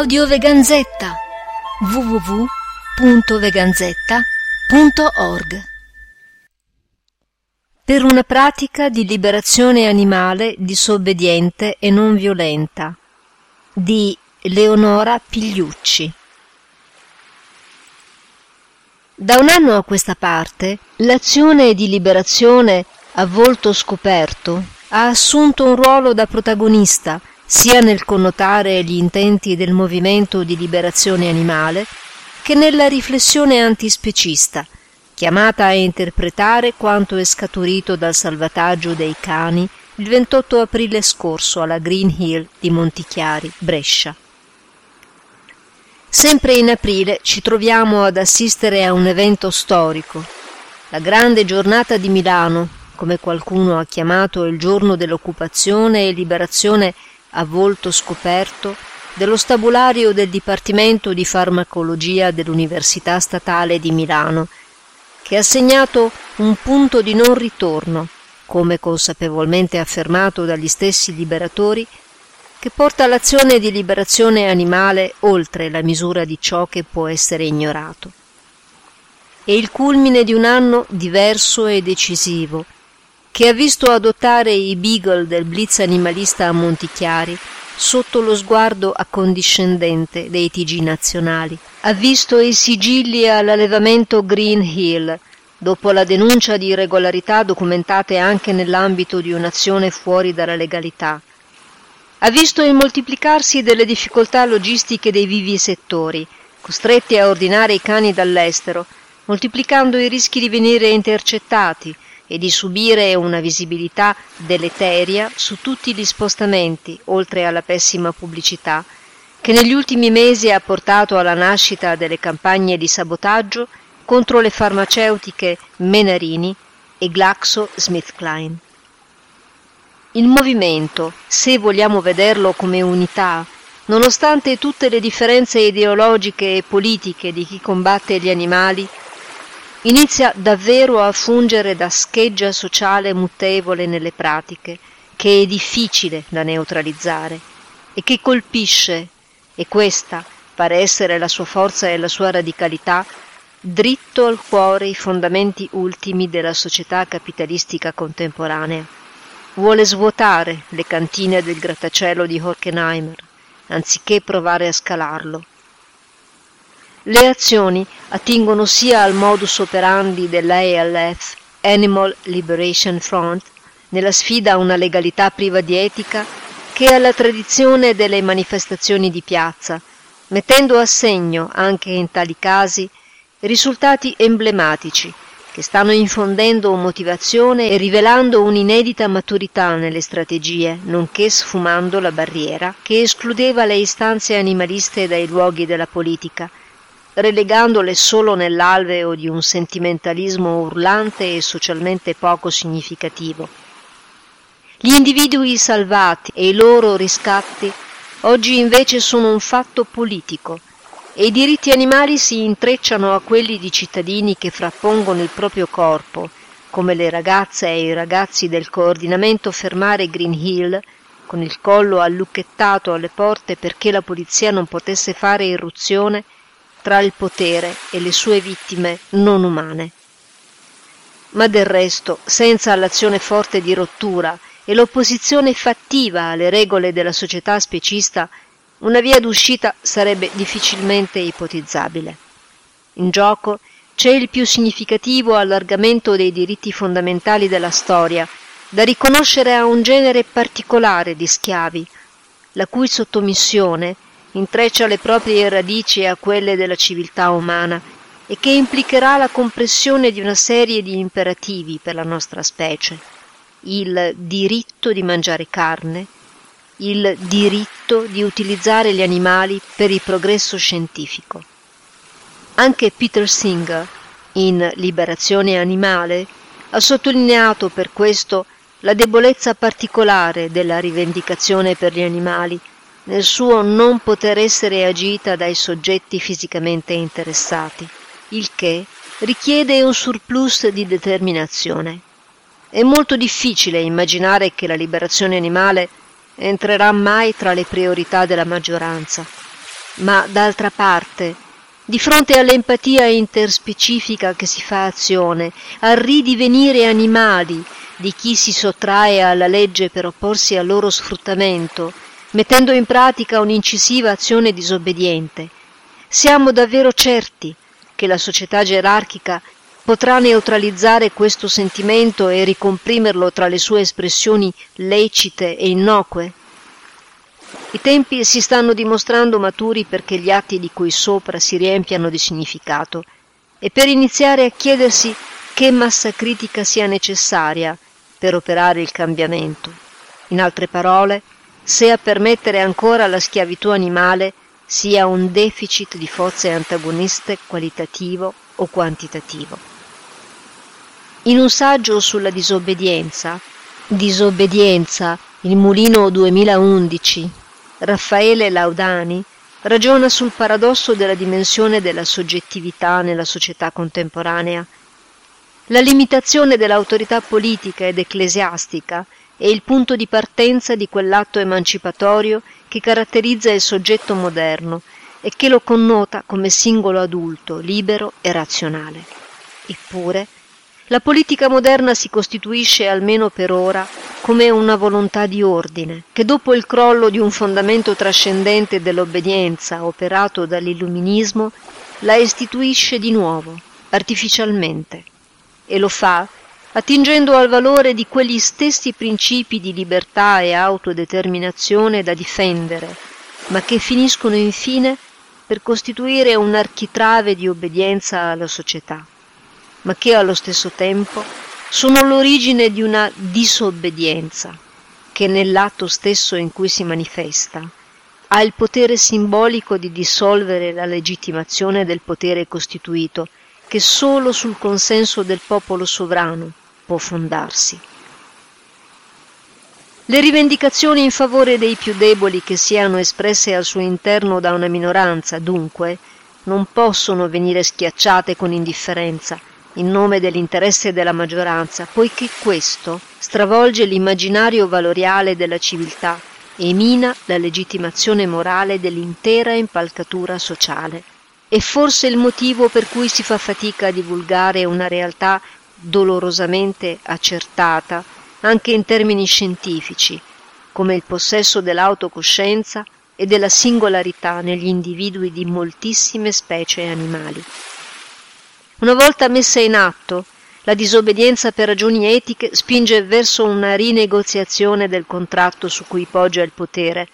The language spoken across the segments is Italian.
Audio Veganzetta www.veganzetta.org Per una pratica di liberazione animale disobbediente e non violenta di Leonora Pigliucci. Da un anno a questa parte l'azione di liberazione a volto scoperto ha assunto un ruolo da protagonista sia nel connotare gli intenti del movimento di liberazione animale che nella riflessione antispecista, chiamata a interpretare quanto è scaturito dal salvataggio dei cani il 28 aprile scorso alla Green Hill di Montichiari, Brescia. Sempre in aprile ci troviamo ad assistere a un evento storico, la grande giornata di Milano, come qualcuno ha chiamato il giorno dell'occupazione e liberazione a volto scoperto dello stabulario del Dipartimento di Farmacologia dell'Università Statale di Milano, che ha segnato un punto di non ritorno, come consapevolmente affermato dagli stessi liberatori, che porta l'azione di liberazione animale oltre la misura di ciò che può essere ignorato. È il culmine di un anno diverso e decisivo, che ha visto adottare i beagle del blitz animalista a Montichiari sotto lo sguardo accondiscendente dei TG nazionali. Ha visto i sigilli all'allevamento Green Hill, dopo la denuncia di irregolarità documentate anche nell'ambito di un'azione fuori dalla legalità. Ha visto il moltiplicarsi delle difficoltà logistiche dei vivi settori, costretti a ordinare i cani dall'estero, moltiplicando i rischi di venire intercettati, e di subire una visibilità deleteria su tutti gli spostamenti, oltre alla pessima pubblicità, che negli ultimi mesi ha portato alla nascita delle campagne di sabotaggio contro le farmaceutiche Menarini e GlaxoSmithKline. Il movimento, se vogliamo vederlo come unità, nonostante tutte le differenze ideologiche e politiche di chi combatte gli animali, inizia davvero a fungere da scheggia sociale mutevole nelle pratiche, che è difficile da neutralizzare e che colpisce, e questa pare essere la sua forza e la sua radicalità, dritto al cuore i fondamenti ultimi della società capitalistica contemporanea. Vuole svuotare le cantine del grattacielo di Horkenheimer, anziché provare a scalarlo le azioni attingono sia al modus operandi dell'ALF, Animal Liberation Front, nella sfida a una legalità priva di etica, che alla tradizione delle manifestazioni di piazza, mettendo a segno, anche in tali casi, risultati emblematici che stanno infondendo motivazione e rivelando un'inedita maturità nelle strategie, nonché sfumando la barriera che escludeva le istanze animaliste dai luoghi della politica relegandole solo nell'alveo di un sentimentalismo urlante e socialmente poco significativo. Gli individui salvati e i loro riscatti oggi invece sono un fatto politico e i diritti animali si intrecciano a quelli di cittadini che frappongono il proprio corpo, come le ragazze e i ragazzi del coordinamento Fermare Green Hill, con il collo allucchettato alle porte perché la polizia non potesse fare irruzione tra il potere e le sue vittime non umane. Ma del resto, senza l'azione forte di rottura e l'opposizione fattiva alle regole della società specista, una via d'uscita sarebbe difficilmente ipotizzabile. In gioco c'è il più significativo allargamento dei diritti fondamentali della storia, da riconoscere a un genere particolare di schiavi, la cui sottomissione intreccia le proprie radici a quelle della civiltà umana e che implicherà la compressione di una serie di imperativi per la nostra specie. Il diritto di mangiare carne, il diritto di utilizzare gli animali per il progresso scientifico. Anche Peter Singer, in Liberazione animale, ha sottolineato per questo la debolezza particolare della rivendicazione per gli animali nel suo non poter essere agita dai soggetti fisicamente interessati, il che richiede un surplus di determinazione. È molto difficile immaginare che la liberazione animale entrerà mai tra le priorità della maggioranza. Ma d'altra parte, di fronte all'empatia interspecifica che si fa azione, al ridivenire animali di chi si sottrae alla legge per opporsi al loro sfruttamento, mettendo in pratica un'incisiva azione disobbediente, siamo davvero certi che la società gerarchica potrà neutralizzare questo sentimento e ricomprimerlo tra le sue espressioni lecite e innocue? I tempi si stanno dimostrando maturi perché gli atti di cui sopra si riempiano di significato e per iniziare a chiedersi che massa critica sia necessaria per operare il cambiamento. In altre parole, se a permettere ancora la schiavitù animale sia un deficit di forze antagoniste qualitativo o quantitativo. In un saggio sulla disobbedienza, Disobbedienza, il Mulino 2011, Raffaele Laudani ragiona sul paradosso della dimensione della soggettività nella società contemporanea. La limitazione dell'autorità politica ed ecclesiastica è il punto di partenza di quell'atto emancipatorio che caratterizza il soggetto moderno e che lo connota come singolo adulto, libero e razionale. Eppure, la politica moderna si costituisce, almeno per ora, come una volontà di ordine, che dopo il crollo di un fondamento trascendente dell'obbedienza operato dall'illuminismo, la istituisce di nuovo, artificialmente, e lo fa attingendo al valore di quegli stessi principi di libertà e autodeterminazione da difendere, ma che finiscono infine per costituire un architrave di obbedienza alla società ma che allo stesso tempo sono l'origine di una disobbedienza che nell'atto stesso in cui si manifesta ha il potere simbolico di dissolvere la legittimazione del potere costituito che solo sul consenso del popolo sovrano può fondarsi. Le rivendicazioni in favore dei più deboli che siano espresse al suo interno da una minoranza, dunque, non possono venire schiacciate con indifferenza, in nome dell'interesse della maggioranza, poiché questo stravolge l'immaginario valoriale della civiltà e mina la legittimazione morale dell'intera impalcatura sociale. È forse il motivo per cui si fa fatica a divulgare una realtà dolorosamente accertata anche in termini scientifici, come il possesso dell'autocoscienza e della singolarità negli individui di moltissime specie animali. Una volta messa in atto, la disobbedienza per ragioni etiche spinge verso una rinegoziazione del contratto su cui poggia il potere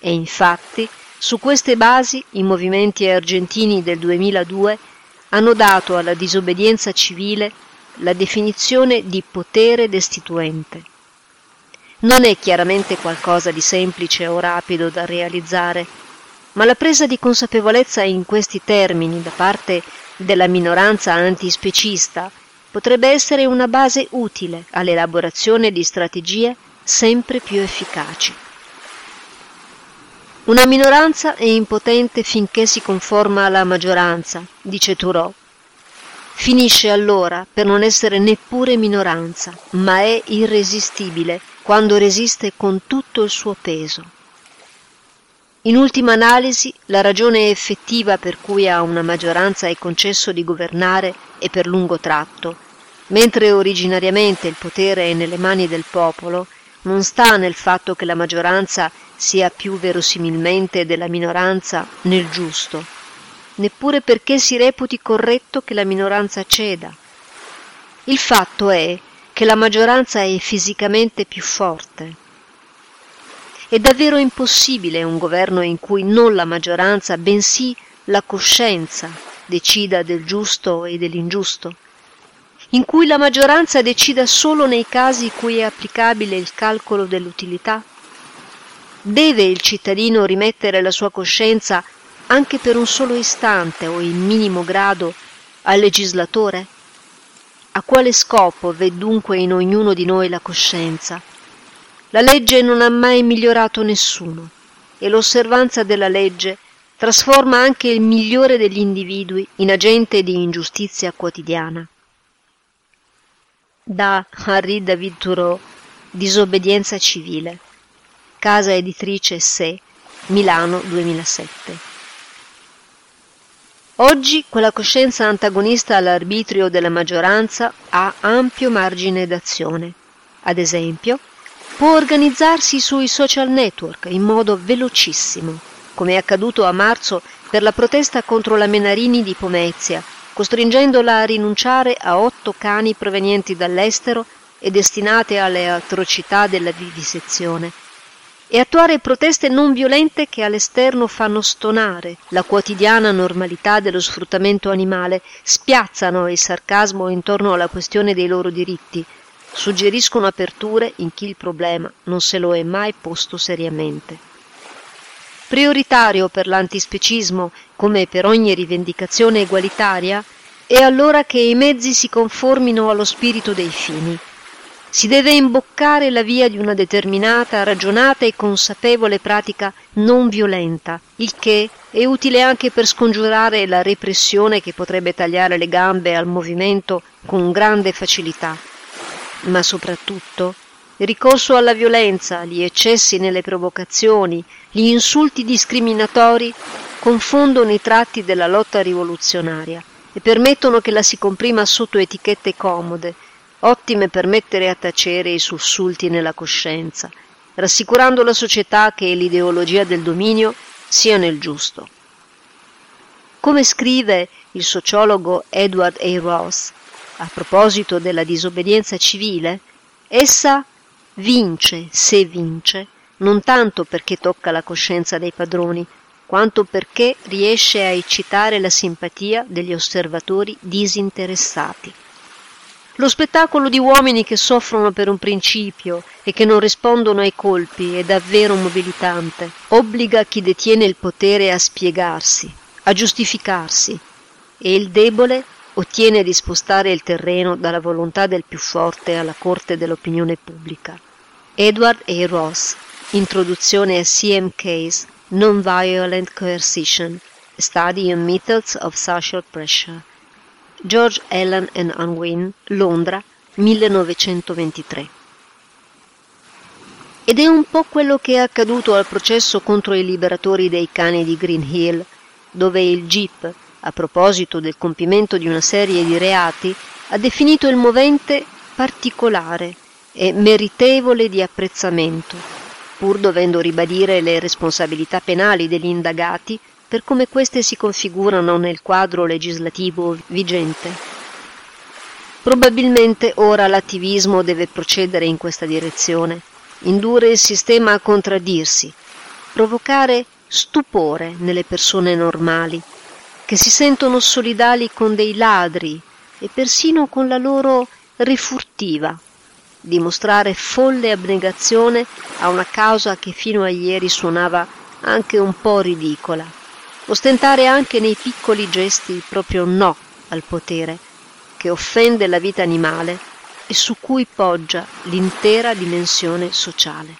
e infatti su queste basi i movimenti argentini del 2002 hanno dato alla disobbedienza civile la definizione di potere destituente. Non è chiaramente qualcosa di semplice o rapido da realizzare, ma la presa di consapevolezza in questi termini da parte della minoranza antispecista potrebbe essere una base utile all'elaborazione di strategie sempre più efficaci. Una minoranza è impotente finché si conforma alla maggioranza, dice Thoreau. Finisce allora per non essere neppure minoranza, ma è irresistibile quando resiste con tutto il suo peso. In ultima analisi, la ragione effettiva per cui a una maggioranza è concesso di governare è per lungo tratto, mentre originariamente il potere è nelle mani del popolo, non sta nel fatto che la maggioranza sia più verosimilmente della minoranza nel giusto, neppure perché si reputi corretto che la minoranza ceda. Il fatto è che la maggioranza è fisicamente più forte, è davvero impossibile un governo in cui non la maggioranza, bensì la coscienza decida del giusto e dell'ingiusto, in cui la maggioranza decida solo nei casi cui è applicabile il calcolo dell'utilità? Deve il cittadino rimettere la sua coscienza anche per un solo istante o in minimo grado al legislatore? A quale scopo v'è dunque in ognuno di noi la coscienza? La legge non ha mai migliorato nessuno e l'osservanza della legge trasforma anche il migliore degli individui in agente di ingiustizia quotidiana. Da Henri David Thoreau Disobbedienza civile Casa editrice Se Milano 2007 Oggi quella coscienza antagonista all'arbitrio della maggioranza ha ampio margine d'azione. Ad esempio, può organizzarsi sui social network in modo velocissimo, come è accaduto a marzo per la protesta contro la Menarini di Pomezia, costringendola a rinunciare a otto cani provenienti dall'estero e destinate alle atrocità della vivisezione, e attuare proteste non violente che all'esterno fanno stonare la quotidiana normalità dello sfruttamento animale, spiazzano il sarcasmo intorno alla questione dei loro diritti, suggeriscono aperture in chi il problema non se lo è mai posto seriamente. Prioritario per l'antispecismo, come per ogni rivendicazione egualitaria, è allora che i mezzi si conformino allo spirito dei fini. Si deve imboccare la via di una determinata, ragionata e consapevole pratica non violenta, il che è utile anche per scongiurare la repressione che potrebbe tagliare le gambe al movimento con grande facilità. Ma soprattutto il ricorso alla violenza, gli eccessi nelle provocazioni, gli insulti discriminatori confondono i tratti della lotta rivoluzionaria e permettono che la si comprima sotto etichette comode, ottime per mettere a tacere i sussulti nella coscienza, rassicurando la società che l'ideologia del dominio sia nel giusto. Come scrive il sociologo Edward A. Ross, a proposito della disobbedienza civile, essa vince, se vince, non tanto perché tocca la coscienza dei padroni, quanto perché riesce a eccitare la simpatia degli osservatori disinteressati. Lo spettacolo di uomini che soffrono per un principio e che non rispondono ai colpi è davvero mobilitante. Obbliga chi detiene il potere a spiegarsi, a giustificarsi, e il debole ottiene di spostare il terreno dalla volontà del più forte alla corte dell'opinione pubblica. Edward A. Ross, Introduzione a CMK's Nonviolent Coercition, Study on Methods of Social Pressure. George Allen and Unwin, Londra, 1923. Ed è un po' quello che è accaduto al processo contro i liberatori dei cani di Green Hill, dove il GIP, a proposito del compimento di una serie di reati, ha definito il movente particolare e meritevole di apprezzamento, pur dovendo ribadire le responsabilità penali degli indagati per come queste si configurano nel quadro legislativo vigente. Probabilmente ora l'attivismo deve procedere in questa direzione, indurre il sistema a contraddirsi, provocare stupore nelle persone normali, che si sentono solidali con dei ladri e persino con la loro rifurtiva, dimostrare folle abnegazione a una causa che fino a ieri suonava anche un po' ridicola, ostentare anche nei piccoli gesti il proprio no al potere, che offende la vita animale e su cui poggia l'intera dimensione sociale.